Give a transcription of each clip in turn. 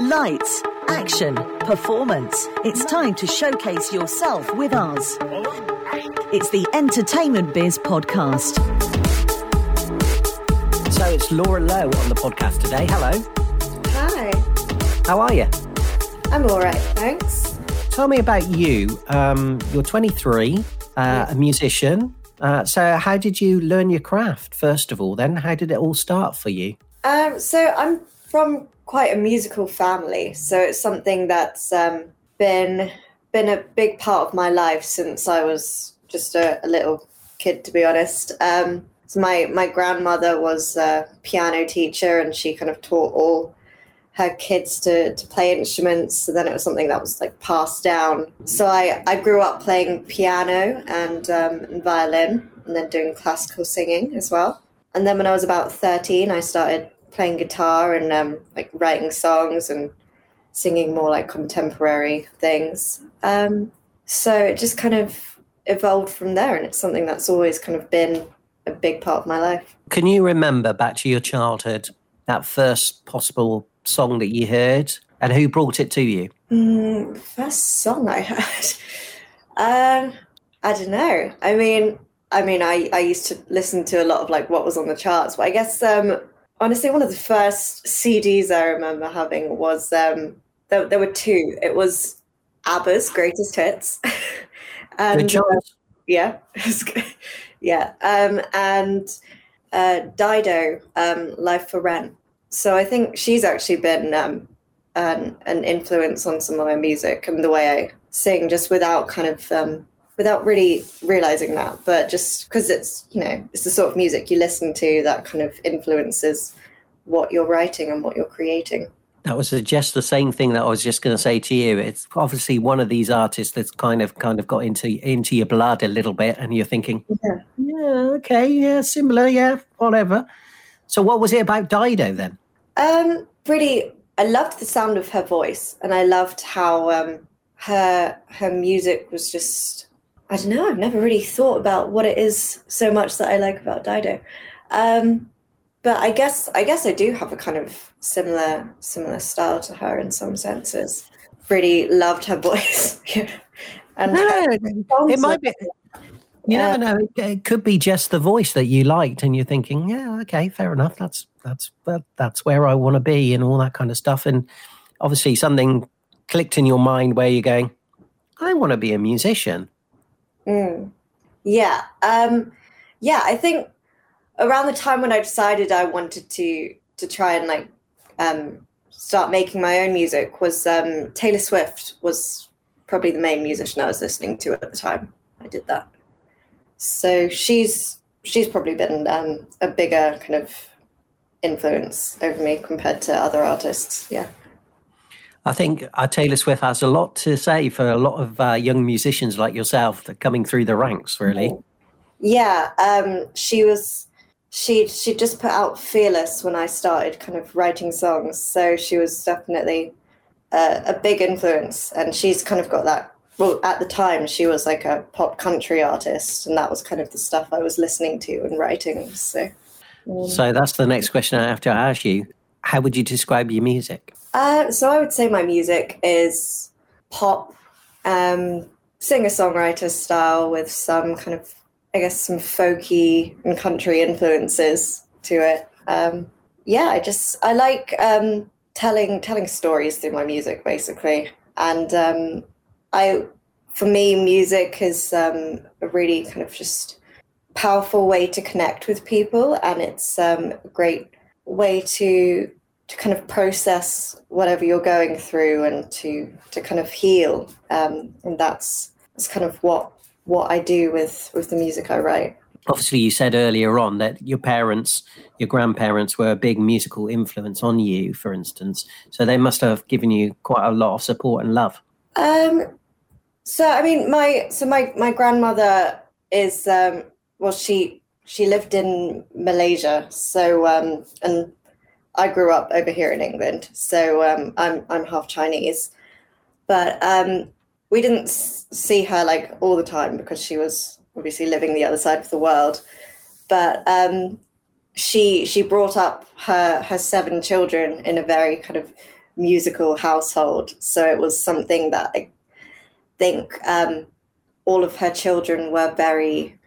Lights, action, performance. It's time to showcase yourself with us. It's the Entertainment Biz Podcast. So it's Laura Lowe on the podcast today. Hello. Hi. How are you? I'm all right, thanks. Tell me about you. Um, you're 23, uh, a musician. Uh, so, how did you learn your craft, first of all? Then, how did it all start for you? Um, so I'm from quite a musical family, so it's something that's um, been been a big part of my life since I was just a, a little kid, to be honest. Um, so my my grandmother was a piano teacher, and she kind of taught all her kids to, to play instruments. So then it was something that was like passed down. So I, I grew up playing piano and, um, and violin, and then doing classical singing as well. And then when I was about 13, I started playing guitar and um, like writing songs and singing more like contemporary things. Um, so it just kind of evolved from there, and it's something that's always kind of been a big part of my life. Can you remember back to your childhood that first possible song that you heard, and who brought it to you? Mm, first song I heard. Um, I don't know. I mean, I mean, I, I used to listen to a lot of like what was on the charts, but I guess um, honestly, one of the first CDs I remember having was um, there, there were two. It was ABBA's Greatest Hits, and choice. yeah, yeah, um, and uh, Dido, um, Life for Rent. So I think she's actually been um, an, an influence on some of my music and the way I sing, just without kind of um, without really realizing that, but just because it's you know it's the sort of music you listen to that kind of influences what you're writing and what you're creating. That was just the same thing that I was just going to say to you. It's obviously one of these artists that's kind of kind of got into into your blood a little bit, and you're thinking, Yeah. yeah, okay, yeah, similar, yeah, whatever. So, what was it about Dido then? Um, really, I loved the sound of her voice, and I loved how um, her her music was just. I don't know. I've never really thought about what it is so much that I like about Dido, um, but I guess I guess I do have a kind of similar similar style to her in some senses. Really loved her voice, and her it might be. You Yeah. never know. It, it could be just the voice that you liked, and you're thinking, "Yeah, okay, fair enough. That's that's that, that's where I want to be," and all that kind of stuff. And obviously, something clicked in your mind where you're going, "I want to be a musician." Mm. Yeah. Um, yeah, I think around the time when I decided I wanted to to try and like um, start making my own music was um, Taylor Swift was probably the main musician I was listening to at the time. I did that. So she's she's probably been um, a bigger kind of influence over me compared to other artists. Yeah. I think uh, Taylor Swift has a lot to say for a lot of uh, young musicians like yourself that are coming through the ranks. Really, Yeah, um, she was she she just put out Fearless when I started kind of writing songs, so she was definitely a, a big influence, and she's kind of got that. Well, at the time, she was like a pop country artist, and that was kind of the stuff I was listening to and writing. So, so that's the next question I have to ask you. How would you describe your music? uh, so I would say my music is pop, um, singer-songwriter style with some kind of I guess some folky and country influences to it. Um, yeah, I just I like um, telling telling stories through my music basically, and um, I for me music is um, a really kind of just powerful way to connect with people, and it's um, a great way to to kind of process whatever you're going through and to to kind of heal, um, and that's that's kind of what what I do with with the music I write. Obviously, you said earlier on that your parents, your grandparents were a big musical influence on you, for instance. So they must have given you quite a lot of support and love. Um, so I mean, my so my my grandmother is um, well, she she lived in Malaysia, so um, and I grew up over here in England, so um, I'm I'm half Chinese, but um, we didn't see her like all the time because she was obviously living the other side of the world, but um, she she brought up her her seven children in a very kind of musical household. So it was something that I think um, all of her children were very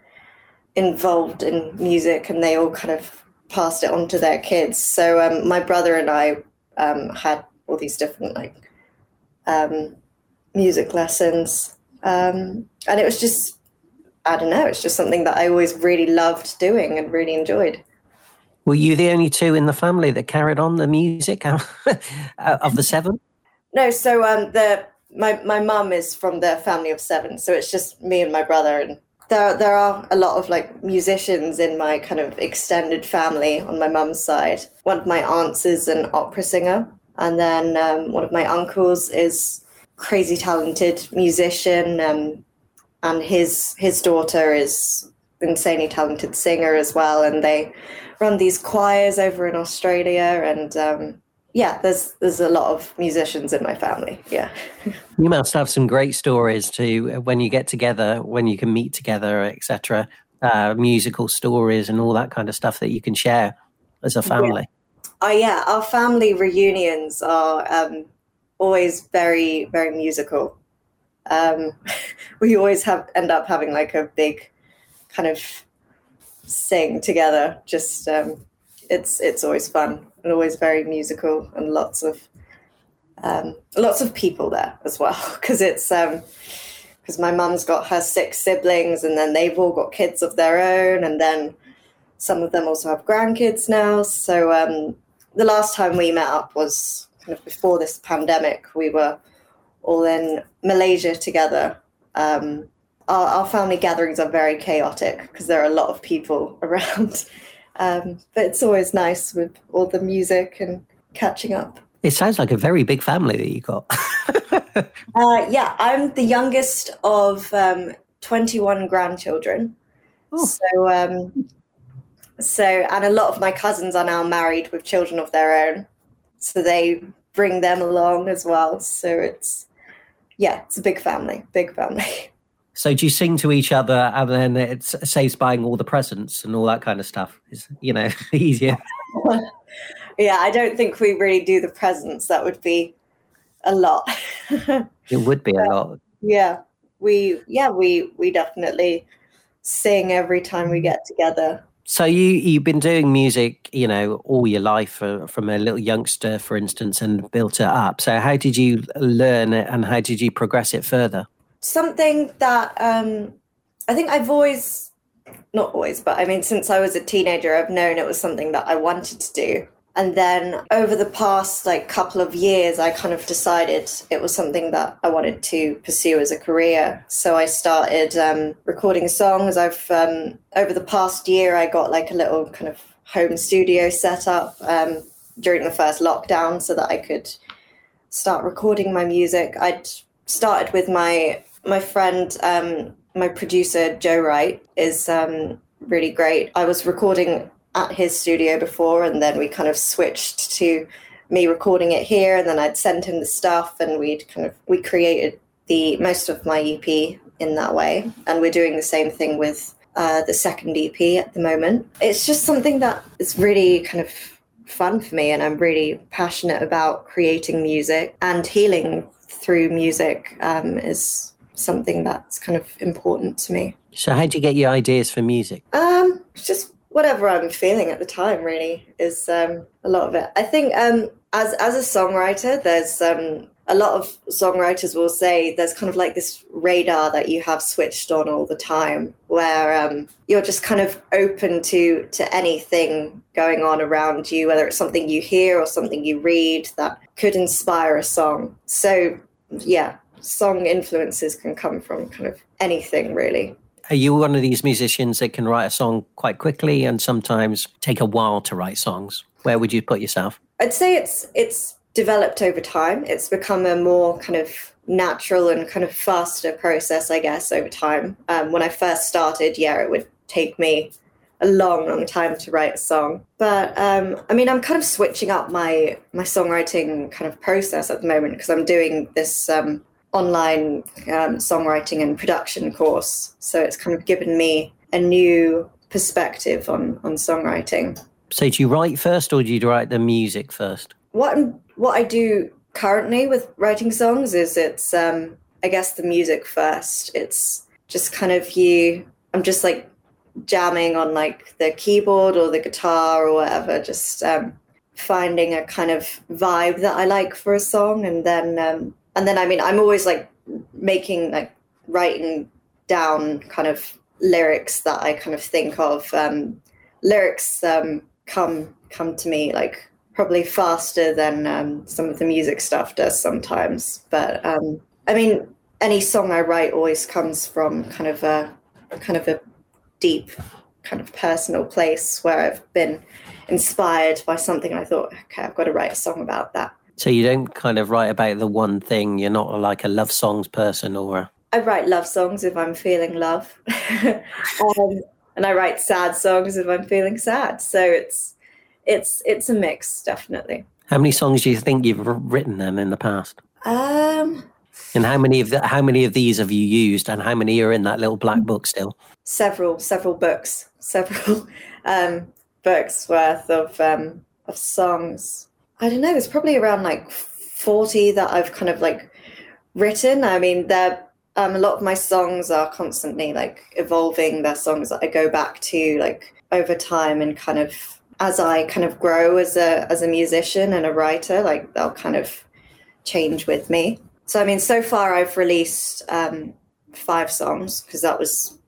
involved in music and they all kind of passed it on to their kids. So um, my brother and I um, had all these different like um, music lessons. Um, and it was just, I don't know, it's just something that I always really loved doing and really enjoyed. Were you the only two in the family that carried on the music of the seven? No, so um, the my my mum is from the family of seven, so it's just me and my brother, and there there are a lot of like musicians in my kind of extended family on my mum's side. One of my aunts is an opera singer, and then um, one of my uncles is crazy talented musician, um, and his his daughter is insanely talented singer as well, and they run these choirs over in Australia, and um, yeah, there's there's a lot of musicians in my family. Yeah, you must have some great stories too when you get together, when you can meet together, etc. Uh, musical stories and all that kind of stuff that you can share as a family. Yeah. Oh yeah, our family reunions are um, always very very musical. Um, we always have end up having like a big kind of sing together. Just um, it's it's always fun and always very musical and lots of um, lots of people there as well because it's because um, my mum's got her six siblings and then they've all got kids of their own and then some of them also have grandkids now. So um, the last time we met up was kind of before this pandemic. We were all in Malaysia together. Um, our, our family gatherings are very chaotic because there are a lot of people around. Um, but it's always nice with all the music and catching up. It sounds like a very big family that you got. uh, yeah, I'm the youngest of um, 21 grandchildren. Oh. So, um, so, and a lot of my cousins are now married with children of their own. So they bring them along as well. So it's, yeah, it's a big family, big family. So do you sing to each other and then it saves buying all the presents and all that kind of stuff? Is you know easier? yeah, I don't think we really do the presents. That would be a lot. it would be a lot. Yeah, we yeah we we definitely sing every time we get together. So you you've been doing music, you know, all your life uh, from a little youngster, for instance, and built it up. So how did you learn it, and how did you progress it further? Something that um, I think I've always, not always, but I mean, since I was a teenager, I've known it was something that I wanted to do. And then over the past like couple of years, I kind of decided it was something that I wanted to pursue as a career. So I started um, recording songs. I've um, over the past year, I got like a little kind of home studio set up um, during the first lockdown, so that I could start recording my music. I'd started with my my friend, um, my producer Joe Wright, is um, really great. I was recording at his studio before, and then we kind of switched to me recording it here, and then I'd send him the stuff, and we'd kind of we created the most of my EP in that way, and we're doing the same thing with uh, the second EP at the moment. It's just something that is really kind of fun for me, and I'm really passionate about creating music and healing through music um, is something that's kind of important to me. So, how do you get your ideas for music? Um, just whatever I'm feeling at the time. Really, is um, a lot of it. I think um, as as a songwriter, there's um, a lot of songwriters will say there's kind of like this radar that you have switched on all the time, where um, you're just kind of open to to anything going on around you, whether it's something you hear or something you read that could inspire a song. So yeah, song influences can come from kind of anything really. Are you one of these musicians that can write a song quite quickly and sometimes take a while to write songs? Where would you put yourself? I'd say it's it's developed over time. It's become a more kind of natural and kind of faster process, I guess, over time. Um, when I first started, yeah, it would take me a long, long time to write a song. But um, I mean, I'm kind of switching up my my songwriting kind of process at the moment because I'm doing this um, online um, songwriting and production course. So it's kind of given me a new perspective on on songwriting. So do you write first, or do you write the music first? what what I do currently with writing songs is it's um, I guess the music first. It's just kind of you. I'm just like jamming on like the keyboard or the guitar or whatever. Just um, finding a kind of vibe that I like for a song, and then um, and then I mean I'm always like making like writing down kind of lyrics that I kind of think of. Um, lyrics um, come come to me like probably faster than um, some of the music stuff does sometimes. But um, I mean, any song I write always comes from kind of a kind of a deep, kind of personal place where I've been inspired by something. And I thought, okay, I've got to write a song about that. So you don't kind of write about the one thing. You're not like a love songs person, or I write love songs if I'm feeling love, um, and I write sad songs if I'm feeling sad. So it's it's it's a mix, definitely. How many songs do you think you've written then in the past? Um, and how many of the, how many of these have you used, and how many are in that little black book still? Several, several books, several um, books worth of um, of songs. I don't know. There's probably around like forty that I've kind of like written. I mean, there um, a lot of my songs are constantly like evolving. They're songs that I go back to like over time and kind of as I kind of grow as a as a musician and a writer, like they'll kind of change with me. So I mean, so far I've released um, five songs because that was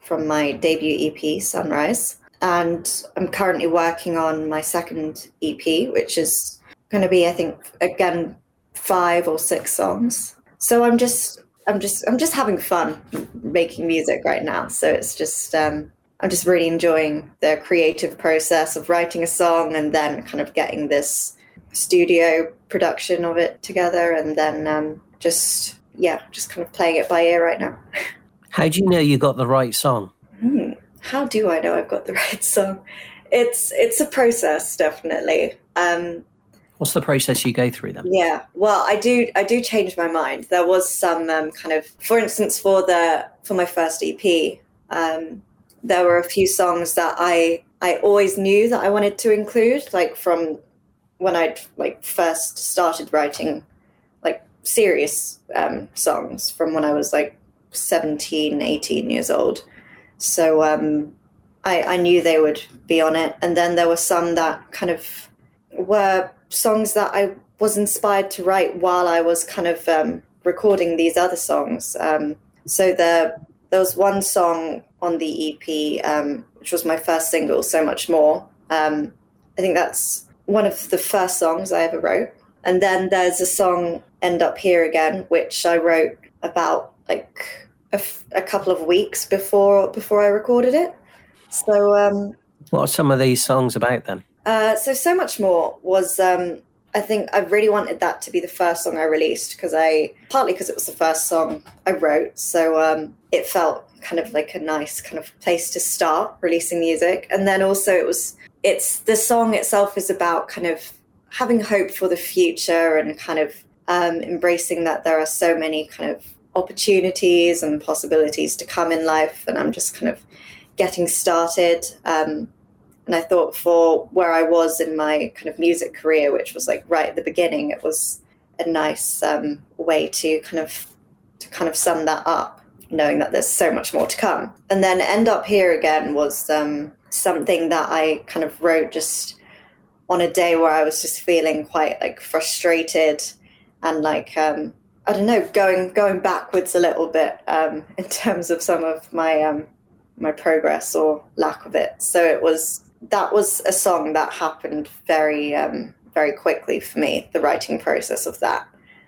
from my debut EP, Sunrise, and I'm currently working on my second EP, which is going to be, I think, again five or six songs. So I'm just I'm just I'm just having fun making music right now. So it's just um, I'm just really enjoying the creative process of writing a song and then kind of getting this studio production of it together and then um, just yeah just kind of playing it by ear right now how do you know you got the right song. How do i know i've got the right song? It's it's a process definitely. Um, what's the process you go through then? Yeah well i do i do change my mind. There was some um, kind of for instance for the for my first ep um, there were a few songs that I I always knew that I wanted to include, like from when I'd like first started writing like serious um, songs from when I was like 17, 18 years old. So um, I, I knew they would be on it. And then there were some that kind of were songs that I was inspired to write while I was kind of um, recording these other songs. Um, so there, there was one song on the EP, um, which was my first single, So Much More. Um, I think that's one of the first songs I ever wrote. And then there's a song, End Up Here Again, which I wrote about like a, f- a couple of weeks before before I recorded it. So, um, what are some of these songs about then? Uh, so, So Much More was um, I think I really wanted that to be the first song I released because I partly because it was the first song I wrote, so um, it felt kind of like a nice kind of place to start releasing music. And then also it was it's the song itself is about kind of having hope for the future and kind of um, embracing that there are so many kind of opportunities and possibilities to come in life, and I'm just kind of getting started. Um, and I thought for where I was in my kind of music career, which was like right at the beginning, it was a nice um, way to kind of to kind of sum that up, knowing that there's so much more to come. And then end up here again was um, something that I kind of wrote just on a day where I was just feeling quite like frustrated and like um, I don't know, going going backwards a little bit um, in terms of some of my um, my progress or lack of it. So it was that was a song that happened very um, very quickly for me the writing process of that.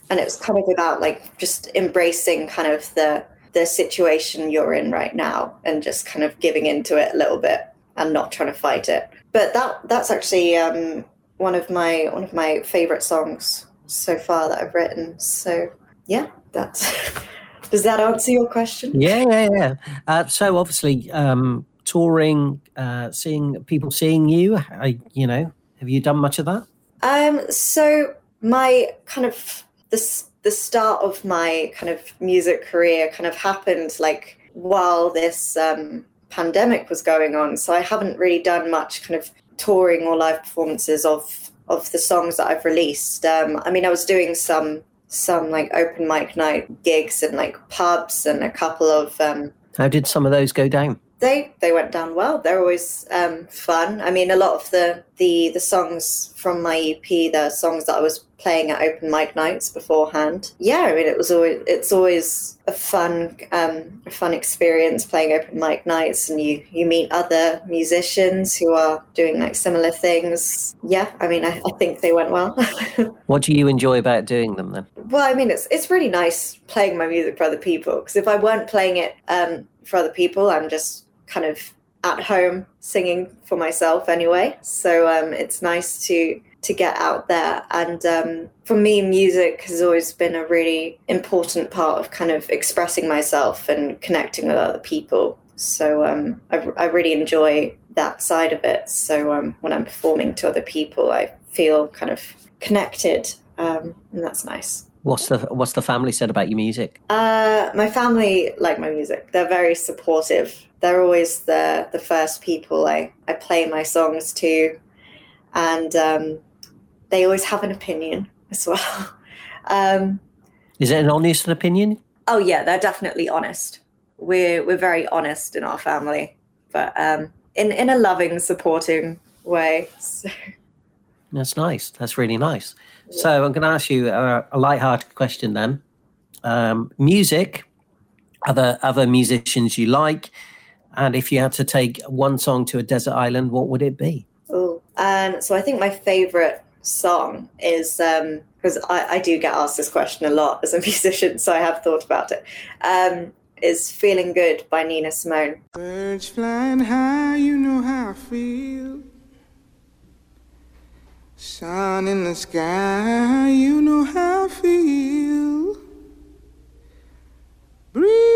And it was kind of about like just embracing kind of the the situation you're in right now and just kind of giving into it a little bit and not trying to fight it. But that that's actually um, one of my one of my favorite songs so far that i've written. So yeah that's does that answer your question yeah yeah yeah uh, so obviously um touring, uh, seeing people seeing you? I, you know, have you done much of that? Um, so my kind of the the start of my kind of music career kind of happened like while this um, pandemic was going on. So I haven't really done much kind of touring or live performances of of the songs that I've released. Um, I mean, I was doing some some like open mic night gigs in like pubs and a couple of. Um, How did some of those go down? They they went down well. They're always um, fun. I mean, a lot of the the the songs from my EP, the songs that I was playing at open mic nights beforehand. Yeah, I mean, it was always it's always a fun um, a fun experience playing open mic nights, and you you meet other musicians who are doing like similar things. Yeah, I mean, I, I think they went well. What do you enjoy about doing them then? Well, I mean, it's it's really nice playing my music for other people because if I weren't playing it um, for other people, I'm just kind of at home singing for myself anyway. So um, it's nice to to get out there. And um, for me, music has always been a really important part of kind of expressing myself and connecting with other people. So um, I, I really enjoy that side of it. So um, when I'm performing to other people, I feel kind of connected, um, and that's nice. What's the what's the family said about your music? Uh, my family like my music. They're very supportive. They're always the the first people I, I play my songs to, and um, they always have an opinion as well. um, Is it an honest opinion? oh yeah, they're definitely honest. We're we're very honest in our family, but um, in in a loving, supporting way. So, That's nice. That's really nice. So I'm going to ask you a, a light-hearted question then. Um, music, other other musicians you like, and if you had to take one song to a desert island, what would it be? Oh, And so I think my favorite song is because I, I do get asked this question a lot as a musician, so I have thought about it. Um, is "Feeling Good" by Nina Simone. Birds flying high, you know how I feel. Sun in the sky, you know how I feel. Breeze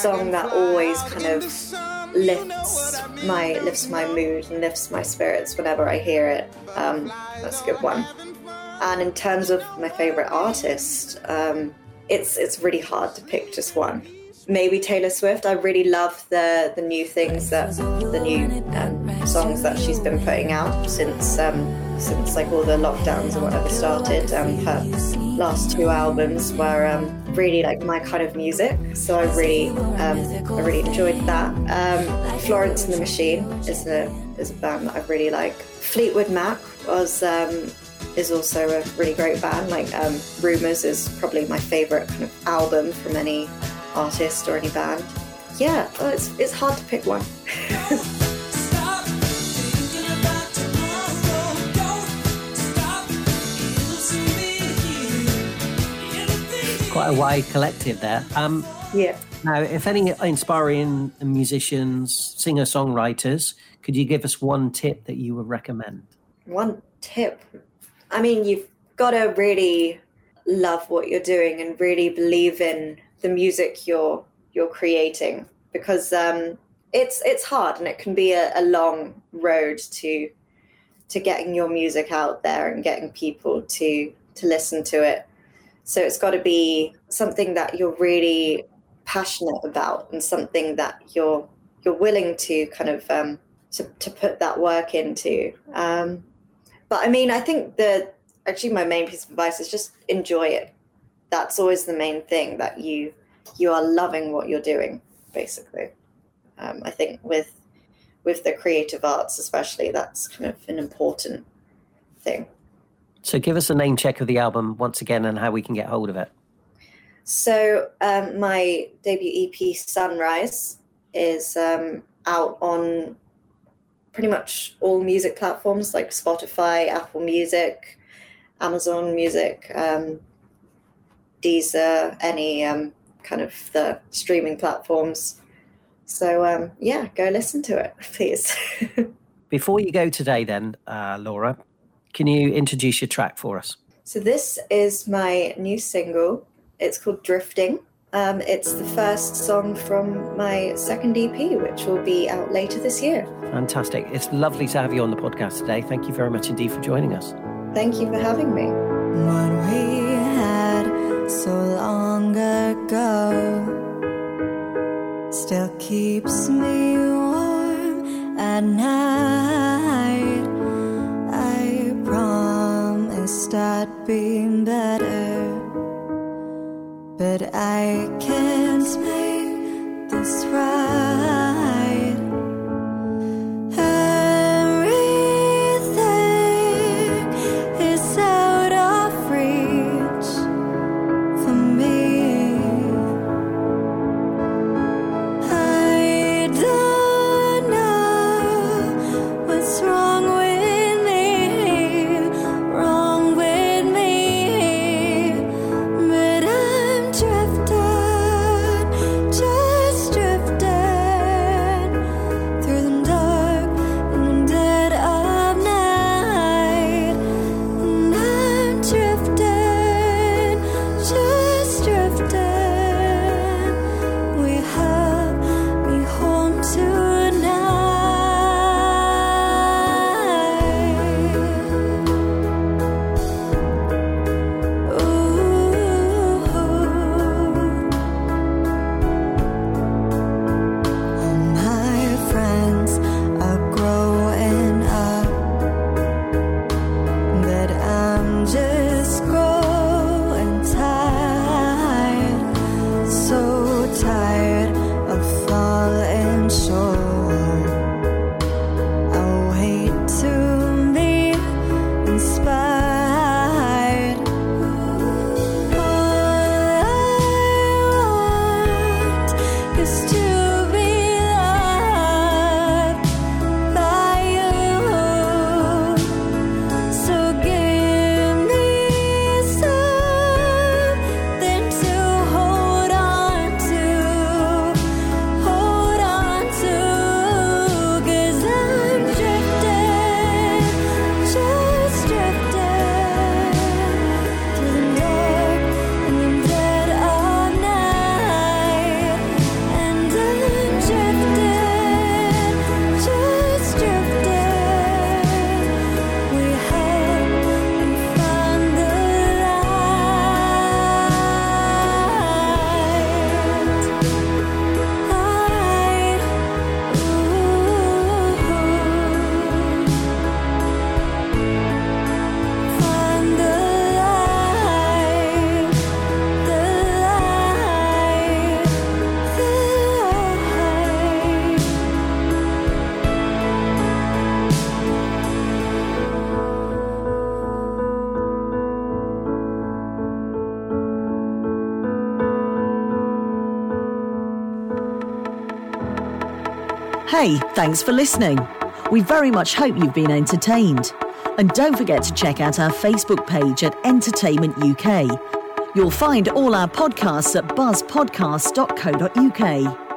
Song that always kind of lifts my lifts my mood and lifts my spirits whenever I hear it. Um, that's a good one. And in terms of my favorite artist, um, it's it's really hard to pick just one. Maybe Taylor Swift. I really love the the new things that the new um, songs that she's been putting out since um, since like all the lockdowns and whatever started. Um, her last two albums were um, really like my kind of music, so I really um, I really enjoyed that. Um, Florence and the Machine is a is a band that I really like. Fleetwood Mac was um, is also a really great band. Like um, Rumors is probably my favorite kind of album from any artist or any band. Yeah, well, it's it's hard to pick one. Quite a wide collective there. Um, yeah. now, if any inspiring musicians, singer songwriters, could you give us one tip that you would recommend? One tip. I mean, you've got to really love what you're doing and really believe in the music you're you're creating because um, it's it's hard and it can be a, a long road to to getting your music out there and getting people to to listen to it. So it's got to be something that you're really passionate about and something that you're you're willing to kind of um, to, to put that work into. Um, but I mean, I think that actually my main piece of advice is just enjoy it. That's always the main thing that you you are loving what you're doing. basically. Um, I think with with the creative arts, especially, that's kind of an important thing. So give us a name check of the album once again and how we can get hold of it. So um, my debut EP, Sunrise, is um, out on pretty much all music platforms like Spotify, Apple Music, Amazon Music, um, Deezer, any um, kind of the streaming platforms. So um, yeah, go listen to it, please. Before you go today, then, uh, Laura, can you introduce your track for us? So this is my new single. It's called Drifting. Um, it's the first song from my second EP, which will be out later this year. Fantastic. It's lovely to have you on the podcast today. Thank you very much indeed for joining us. Thank you for having me. What we had so long ago still keeps me warm at night. Promised I'd better, but I can't make this right. Hey, thanks for listening. We very much hope you've been entertained. And don't forget to check out our Facebook page at Entertainment UK. You'll find all our podcasts at buzzpodcast.co.uk.